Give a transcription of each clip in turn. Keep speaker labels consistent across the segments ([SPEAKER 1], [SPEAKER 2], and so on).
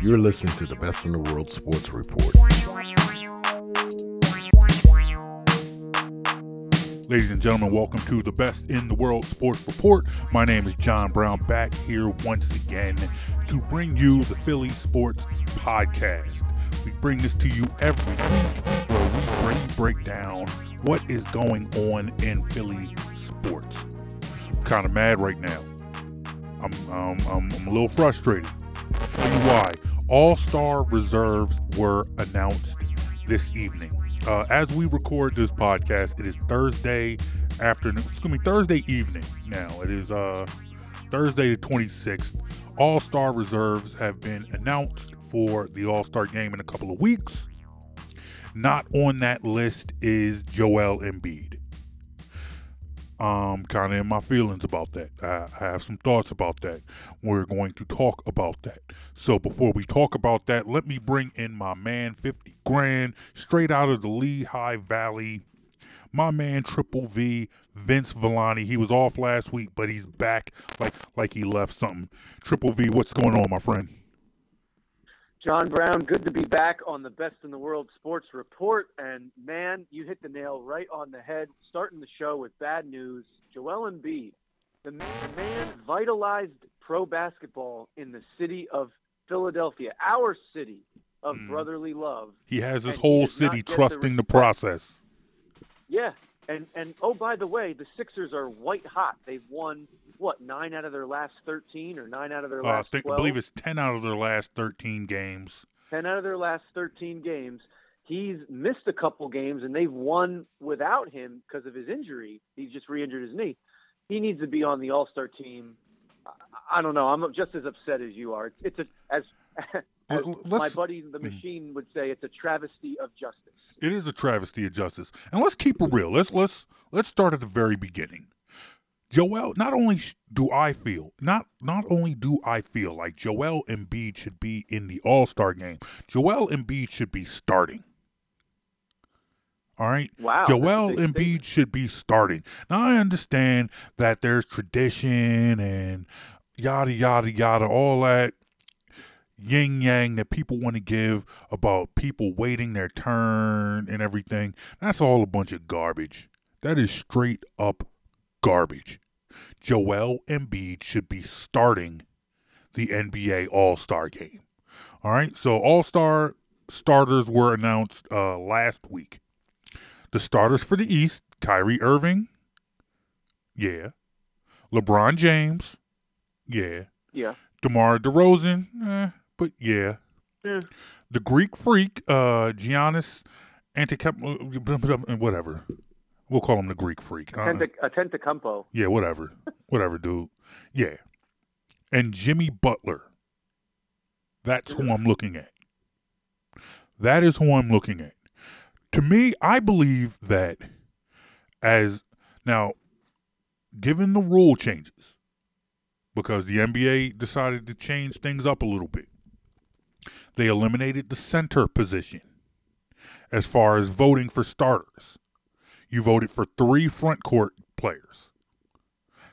[SPEAKER 1] You're listening to the Best in the World Sports Report.
[SPEAKER 2] Ladies and gentlemen, welcome to the Best in the World Sports Report. My name is John Brown, back here once again to bring you the Philly Sports Podcast. We bring this to you every week where we bring break down what is going on in Philly sports. I'm kind of mad right now. I'm, I'm, I'm a little frustrated. Why. All star reserves were announced this evening. Uh, as we record this podcast, it is Thursday afternoon. Excuse me, Thursday evening now. It is uh, Thursday the 26th. All star reserves have been announced for the All Star game in a couple of weeks. Not on that list is Joel Embiid. Um, kind of in my feelings about that. I, I have some thoughts about that. We're going to talk about that. So before we talk about that, let me bring in my man, 50 grand, straight out of the Lehigh Valley. My man, Triple V, Vince Villani. He was off last week, but he's back like like he left something. Triple V, what's going on, my friend?
[SPEAKER 3] John Brown, good to be back on the Best in the World Sports Report. And man, you hit the nail right on the head. Starting the show with bad news. Joel Embiid, the man vitalized pro basketball in the city of Philadelphia, our city of mm. brotherly love.
[SPEAKER 2] He has his whole city trusting the, the process.
[SPEAKER 3] Yeah, and and oh by the way, the Sixers are white hot. They've won what nine out of their last thirteen, or nine out of their uh, last. I, think, 12?
[SPEAKER 2] I believe it's ten out of their last thirteen games.
[SPEAKER 3] Ten out of their last thirteen games. He's missed a couple games, and they've won without him because of his injury. He just re-injured his knee. He needs to be on the All Star team. I, don't know. I'm just as upset as you are. It's, it's a as as my buddy the hmm. machine would say, it's a travesty of justice.
[SPEAKER 2] It is a travesty of justice, and let's keep it real. Let's let's let's start at the very beginning. Joel, not only do I feel, not not only do I feel like Joel Embiid should be in the All Star game. Joel Embiid should be starting. All right.
[SPEAKER 3] Wow.
[SPEAKER 2] Joel Embiid statement. should be starting. Now I understand that there's tradition and yada yada yada, all that yin yang that people want to give about people waiting their turn and everything. That's all a bunch of garbage. That is straight up garbage. Joel Embiid should be starting the NBA All Star game. All right, so All Star starters were announced uh, last week. The starters for the East Kyrie Irving, yeah. LeBron James, yeah.
[SPEAKER 3] Yeah.
[SPEAKER 2] DeMar DeRozan, eh, but yeah. Yeah. The Greek Freak, uh, Giannis Antetokounmpo, whatever. We'll call him the Greek freak.
[SPEAKER 3] Antetokounmpo.
[SPEAKER 2] Yeah, whatever. whatever, dude. Yeah. And Jimmy Butler. That's who I'm looking at. That is who I'm looking at. To me, I believe that as now, given the rule changes, because the NBA decided to change things up a little bit, they eliminated the center position as far as voting for starters you voted for three front court players.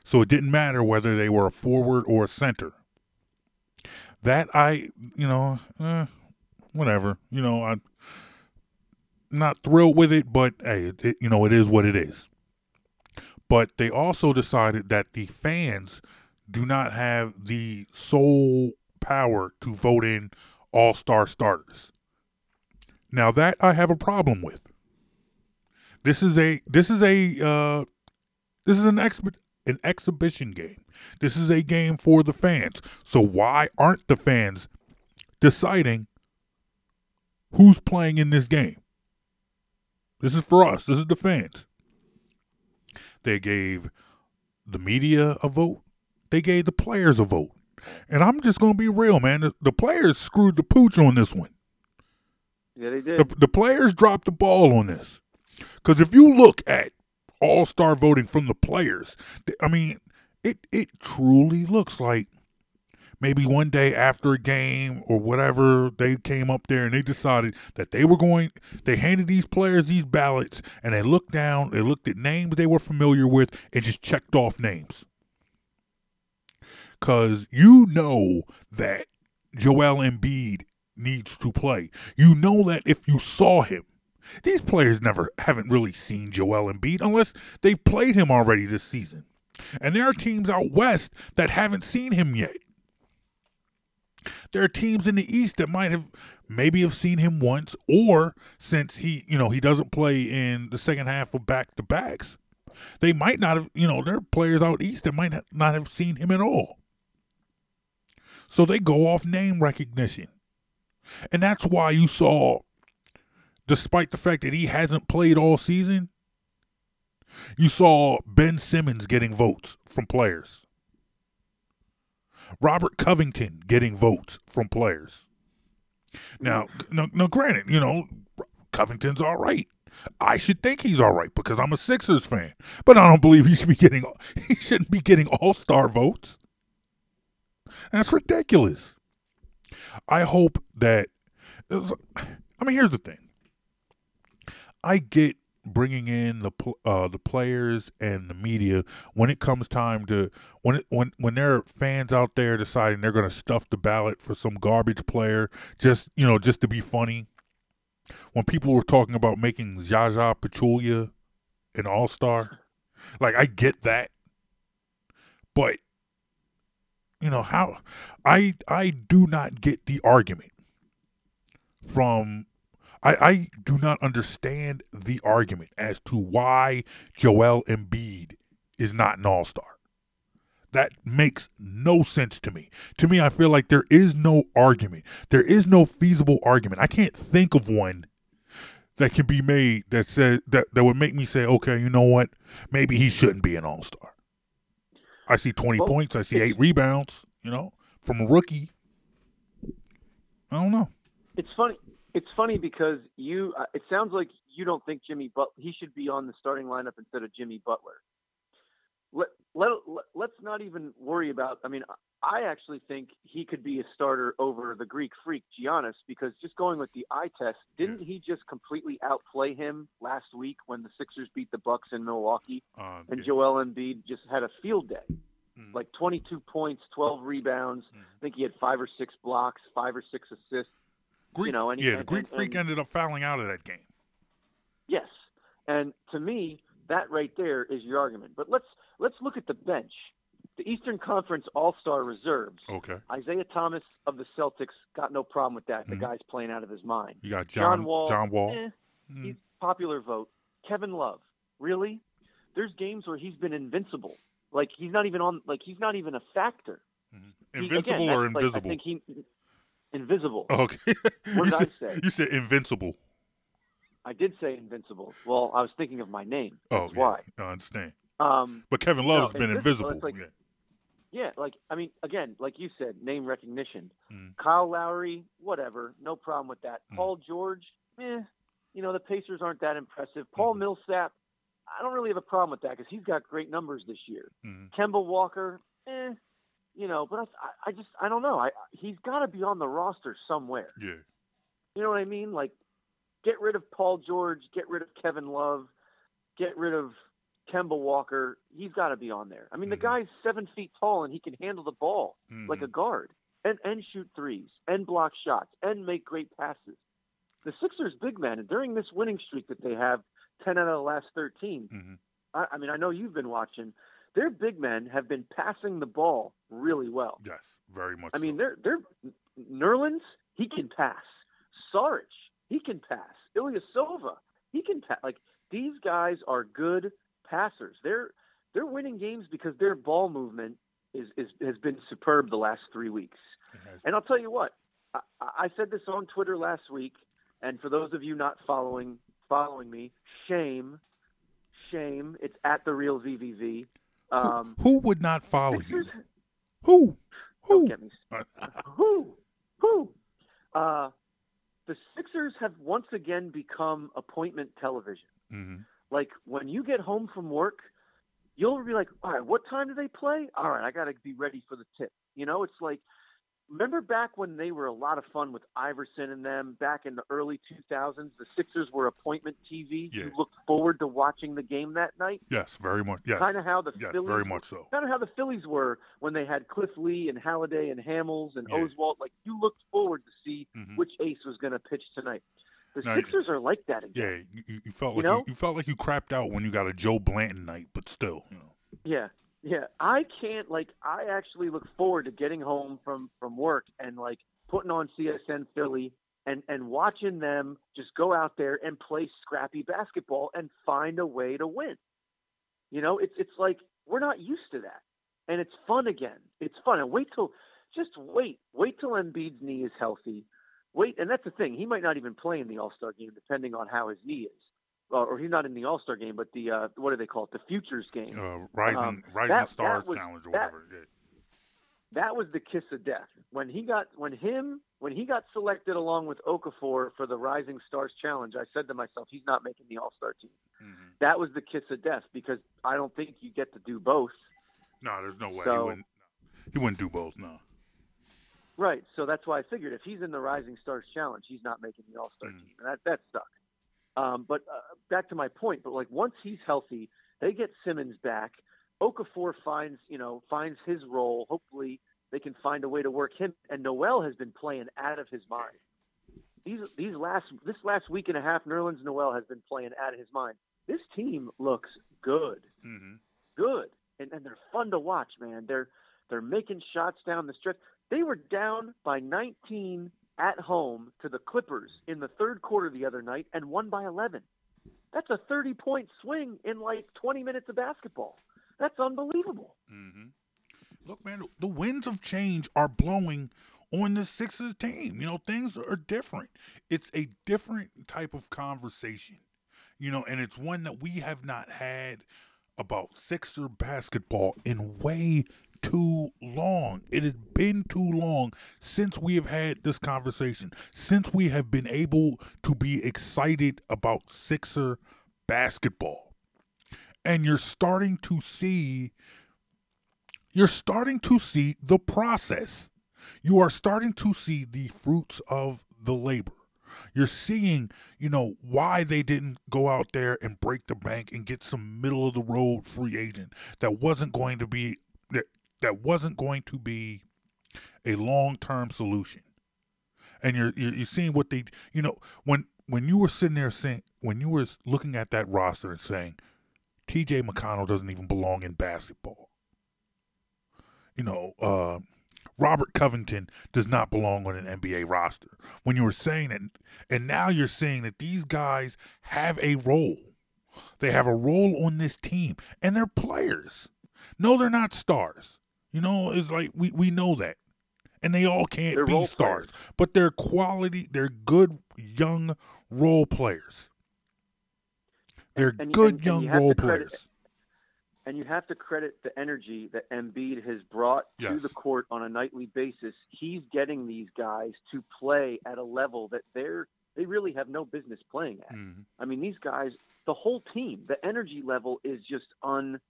[SPEAKER 2] So it didn't matter whether they were a forward or a center. That I, you know, eh, whatever. You know, I'm not thrilled with it, but hey, it, you know, it is what it is. But they also decided that the fans do not have the sole power to vote in all star starters. Now, that I have a problem with. This is a this is a uh, this is an exp- an exhibition game. This is a game for the fans. So why aren't the fans deciding who's playing in this game? This is for us. This is the fans. They gave the media a vote. They gave the players a vote. And I'm just going to be real, man. The, the, players screwed the pooch on this one.
[SPEAKER 3] Yeah, they did.
[SPEAKER 2] The, the players dropped the ball on this. Because if you look at all star voting from the players, I mean, it, it truly looks like maybe one day after a game or whatever, they came up there and they decided that they were going, they handed these players these ballots and they looked down, they looked at names they were familiar with and just checked off names. Because you know that Joel Embiid needs to play. You know that if you saw him, these players never haven't really seen Joel Embiid unless they've played him already this season. And there are teams out west that haven't seen him yet. There are teams in the East that might have maybe have seen him once, or since he, you know, he doesn't play in the second half of back to backs, they might not have, you know, there are players out east that might not have seen him at all. So they go off name recognition. And that's why you saw, despite the fact that he hasn't played all season, you saw Ben Simmons getting votes from players. Robert Covington getting votes from players. Now, now, now, granted, you know, Covington's all right. I should think he's all right because I'm a Sixers fan, but I don't believe he should be getting. He shouldn't be getting All Star votes. That's ridiculous. I hope that. I mean, here's the thing. I get bringing in the uh, the players and the media when it comes time to when it, when when there are fans out there deciding they're going to stuff the ballot for some garbage player just you know just to be funny. When people were talking about making Zaza Pachulia an All Star, like I get that, but you know how I I do not get the argument from I, I do not understand the argument as to why Joel Embiid is not an all star. That makes no sense to me. To me, I feel like there is no argument. There is no feasible argument. I can't think of one that can be made that says that, that would make me say, okay, you know what? Maybe he shouldn't be an all star. I see 20 well, points. I see eight rebounds, you know, from a rookie. I don't know.
[SPEAKER 3] It's funny it's funny because you. Uh, it sounds like you don't think Jimmy but he should be on the starting lineup instead of Jimmy Butler. Let, let, us not even worry about. I mean, I actually think he could be a starter over the Greek freak Giannis because just going with the eye test, didn't he just completely outplay him last week when the Sixers beat the Bucks in Milwaukee, uh, and yeah. Joel Embiid just had a field day, mm. like 22 points, 12 rebounds. Mm. I think he had five or six blocks, five or six assists.
[SPEAKER 2] Greek,
[SPEAKER 3] you know,
[SPEAKER 2] and, yeah, and, the Greek and, Freak ended up fouling out of that game.
[SPEAKER 3] Yes, and to me, that right there is your argument. But let's let's look at the bench. The Eastern Conference All Star reserves.
[SPEAKER 2] Okay.
[SPEAKER 3] Isaiah Thomas of the Celtics got no problem with that. The mm-hmm. guy's playing out of his mind.
[SPEAKER 2] You got John,
[SPEAKER 3] John Wall.
[SPEAKER 2] John Wall.
[SPEAKER 3] Eh, mm-hmm. He's popular vote. Kevin Love. Really? There's games where he's been invincible. Like he's not even on. Like he's not even a factor.
[SPEAKER 2] Mm-hmm. Invincible he, again, or invisible?
[SPEAKER 3] Like, I think he Invisible.
[SPEAKER 2] Okay.
[SPEAKER 3] What did
[SPEAKER 2] said,
[SPEAKER 3] I say?
[SPEAKER 2] You said invincible.
[SPEAKER 3] I did say invincible. Well, I was thinking of my name.
[SPEAKER 2] Oh, yeah.
[SPEAKER 3] why.
[SPEAKER 2] I understand.
[SPEAKER 3] Um,
[SPEAKER 2] but Kevin Love's no, been invisible.
[SPEAKER 3] Like,
[SPEAKER 2] yeah.
[SPEAKER 3] yeah, like I mean, again, like you said, name recognition.
[SPEAKER 2] Mm.
[SPEAKER 3] Kyle Lowry, whatever, no problem with that.
[SPEAKER 2] Mm.
[SPEAKER 3] Paul George, eh, you know the Pacers aren't that impressive. Paul
[SPEAKER 2] mm.
[SPEAKER 3] Millsap, I don't really have a problem with that because he's got great numbers this year.
[SPEAKER 2] Mm.
[SPEAKER 3] Kemba Walker, eh, you know, but I, I just I don't know. I he's got to be on the roster somewhere.
[SPEAKER 2] Yeah.
[SPEAKER 3] You know what I mean? Like, get rid of Paul George, get rid of Kevin Love, get rid of Kemba Walker. He's got to be on there. I mean,
[SPEAKER 2] mm-hmm.
[SPEAKER 3] the guy's seven feet tall and he can handle the ball
[SPEAKER 2] mm-hmm.
[SPEAKER 3] like a guard and and shoot threes and block shots and make great passes. The Sixers big men and during this winning streak that they have, ten out of the last 13
[SPEAKER 2] mm-hmm.
[SPEAKER 3] I, I mean, I know you've been watching their big men have been passing the ball really well.
[SPEAKER 2] Yes, very much.
[SPEAKER 3] I
[SPEAKER 2] so.
[SPEAKER 3] mean, they're they're Nerlens, he can pass. Saric, he can pass. Ilyasova, he can pass. Like these guys are good passers. They're they're winning games because their ball movement is, is has been superb the last three weeks. And I'll tell you what, I, I said this on Twitter last week, and for those of you not following following me, shame, shame. It's at the real ZVZ. Um,
[SPEAKER 2] who, who, would not follow you? Who? Who?
[SPEAKER 3] Don't get me. who? Who? Uh, the Sixers have once again become appointment television.
[SPEAKER 2] Mm-hmm.
[SPEAKER 3] Like when you get home from work, you'll be like, "All right, what time do they play? All right, I got to be ready for the tip." You know, it's like remember back when they were a lot of fun with Iverson and them back in the early 2000s? The Sixers were appointment TV.
[SPEAKER 2] Yeah.
[SPEAKER 3] You looked forward to watching the game that night.
[SPEAKER 2] Yes, very much. Yes,
[SPEAKER 3] Kind of how the
[SPEAKER 2] yes,
[SPEAKER 3] Phillies
[SPEAKER 2] very much so.
[SPEAKER 3] kind of how the Phillies were when they had Cliff Lee and Halladay and Hamels and
[SPEAKER 2] Yeah.
[SPEAKER 3] Oswalt. Like you looked forward to see
[SPEAKER 2] Mhm.
[SPEAKER 3] which ace was going to pitch tonight. The
[SPEAKER 2] Now,
[SPEAKER 3] Sixers are like that again.
[SPEAKER 2] Yeah, you, you felt
[SPEAKER 3] You
[SPEAKER 2] like
[SPEAKER 3] know?
[SPEAKER 2] you, you felt like you crapped out when you got a Joe Blanton night, but still, you know.
[SPEAKER 3] Yeah, yeah. I can't like. I actually look forward to getting home from from work and like putting on CSN Philly and and watching them just go out there and play scrappy basketball and find a way to win. You know, it's it's like we're not used to that, and it's fun again. It's fun. And wait till just wait, wait till Embiid's knee is healthy. Wait, and that's the thing. He might not even play in the All Star game, depending on how his knee is. Or, he's not in the All Star game, but the uh, what do they call it? The Futures game.
[SPEAKER 2] Uh, rising
[SPEAKER 3] Um,
[SPEAKER 2] rising
[SPEAKER 3] that-
[SPEAKER 2] stars
[SPEAKER 3] that was-
[SPEAKER 2] challenge or
[SPEAKER 3] that-
[SPEAKER 2] whatever.
[SPEAKER 3] That was the kiss of death when he got when him when he got selected along with Okafor for the Rising Stars Challenge. I said to myself, he's not making the All Star team.
[SPEAKER 2] Mhm.
[SPEAKER 3] That was the kiss of death because I don't think you get to do both.
[SPEAKER 2] No, there's no way he wouldn't. He wouldn't do both. No.
[SPEAKER 3] Right. So that's why I figured if he's in the Rising Stars Challenge, he's not making the All Star
[SPEAKER 2] Mm.
[SPEAKER 3] team, and that that sucked. Um, but uh, back to my point. But like once he's healthy, they get Simmons back. Okafor finds you know finds his role. Hopefully they can find a way to work him. And Noel has been playing out of his mind. These these last this last week and a half, Nerlens Noel has been playing out of his mind. This team looks good
[SPEAKER 2] hmm
[SPEAKER 3] good, and, and they're fun to watch, man. They're they're making shots down the stretch. They were down by 19 at home to the Clippers in the third quarter the other night and won by 11. That's a 30 point swing in like 20 minutes of basketball. That's unbelievable.
[SPEAKER 2] Mm-hmm. Look, man, the winds of change are blowing on the Sixers team. You know, things are different. It's a different type of conversation, you know, and it's one that we have not had about Sixer basketball in way too long. It has been too long since we have had this conversation, since we have been able to be excited about Sixer basketball. And you're starting to see you're starting to see the process. You are starting to see the fruits of the labor. You're seeing, you know, why they didn't go out there and break the bank and get some middle of the road free agent that wasn't going to be that that wasn't going to be a long term solution. And you're, you're you're seeing what they, you know, when when you were sitting there saying when you were looking at that roster and saying, T.J. McConnell doesn't even belong in basketball you know, uh, Robert Covington does not belong on an NBA roster. When you were saying it, and now you're saying that these guys have a role. They have a role on this team, and they're players. No, they're not stars. You know, it's like we, we know that. And they all can't
[SPEAKER 3] They're
[SPEAKER 2] be stars.
[SPEAKER 3] players.
[SPEAKER 2] But they're quality, they're good young role players. They're
[SPEAKER 3] And- and-
[SPEAKER 2] good
[SPEAKER 3] and
[SPEAKER 2] young
[SPEAKER 3] you
[SPEAKER 2] role
[SPEAKER 3] credit-
[SPEAKER 2] players.
[SPEAKER 3] And you have to credit the energy that Embiid has brought to the court on a nightly basis. He's getting these guys to play at a level that they're they really have no business playing at.
[SPEAKER 2] Mhm.
[SPEAKER 3] I mean, these guys, the whole team, the energy level is just unbelievable.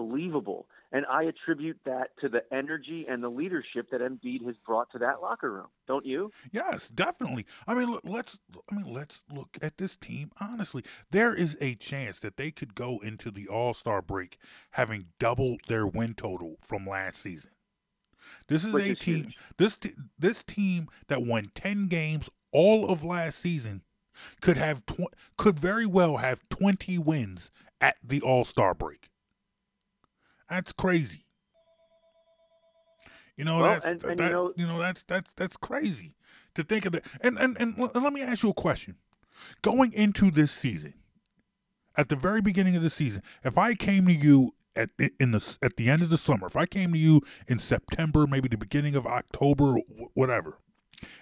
[SPEAKER 3] And I attribute that to the energy and the leadership that Embiid has brought to that locker room. Don't you?
[SPEAKER 2] Yes, definitely. I mean, let's. I mean, let's look at this team honestly. There is a chance that they could go into the All Star break having doubled their win total from last season. This is
[SPEAKER 3] Which
[SPEAKER 2] a
[SPEAKER 3] is
[SPEAKER 2] team.
[SPEAKER 3] huge.
[SPEAKER 2] This this team that won ten games all of last season could have tw- could very well have twenty wins at the All Star break. That's crazy. You know,
[SPEAKER 3] Well,
[SPEAKER 2] that's
[SPEAKER 3] and- and
[SPEAKER 2] that,
[SPEAKER 3] you know-
[SPEAKER 2] you know that's that's that's crazy to think of that. And and and let me ask you a question. Going into this season, at the very beginning of the season, if I came to you at in the at the end of the summer, if I came to you in September, maybe the beginning of October, whatever,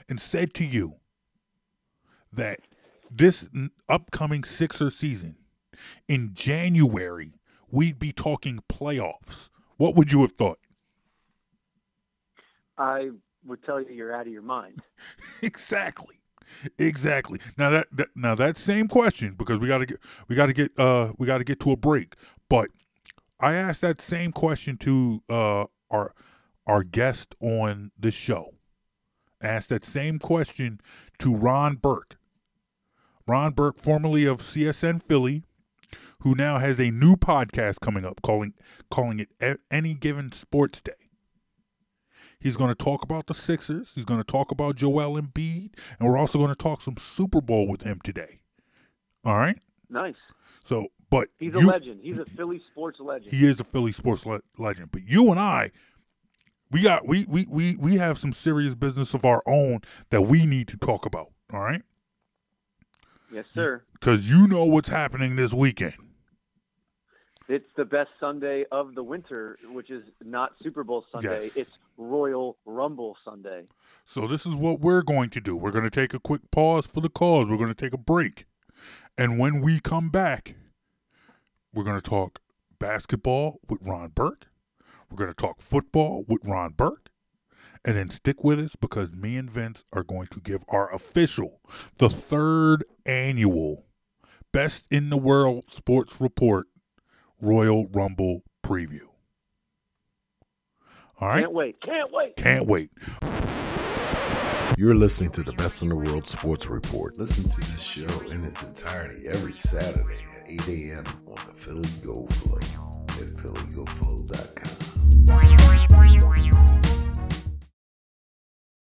[SPEAKER 2] and said to you that this upcoming Sixer season in January we'd be talking playoffs, what would you have thought?
[SPEAKER 3] I would tell you you're out of your mind.
[SPEAKER 2] exactly exactly now that, that now that same question because we got to get we got to get uh we got to get to a break but i asked that same question to uh our our guest on the show asked that same question to Ron Burke. Ron Burke, formerly of CSN Philly, who now has a new podcast coming up calling calling it Any Given Sports Day. He's going to talk about the Sixers. He's going to talk about Joel Embiid, and we're also going to talk some Super Bowl with him today. All right.
[SPEAKER 3] Nice.
[SPEAKER 2] So, but
[SPEAKER 3] he's a legend. He's a Philly sports legend.
[SPEAKER 2] He is a Philly sports le- legend. But you and I, we got we we we we have some serious business of our own that we need to talk about. All right.
[SPEAKER 3] Yes, sir.
[SPEAKER 2] Because you know what's happening this weekend.
[SPEAKER 3] It's the best Sunday of the winter, which is not Super Bowl Sunday.
[SPEAKER 2] Yes.
[SPEAKER 3] It's Royal Rumble Sunday.
[SPEAKER 2] So this is what we're going to do. We're going to take a quick pause for the cause. We're going to take a break. And when we come back, we're going to talk basketball with Ron Burke. We're going to talk football with Ron Burke. And then stick with us because me and Vince are going to give our official, the third annual Best in the World Sports Report Royal Rumble preview. All right.
[SPEAKER 3] Can't wait. Can't wait.
[SPEAKER 2] Can't wait.
[SPEAKER 1] You're listening to the Best in the World Sports Report. Listen to this show in its entirety every Saturday at 8 a.m. on the Philly Go Flow at phillygoflow.com.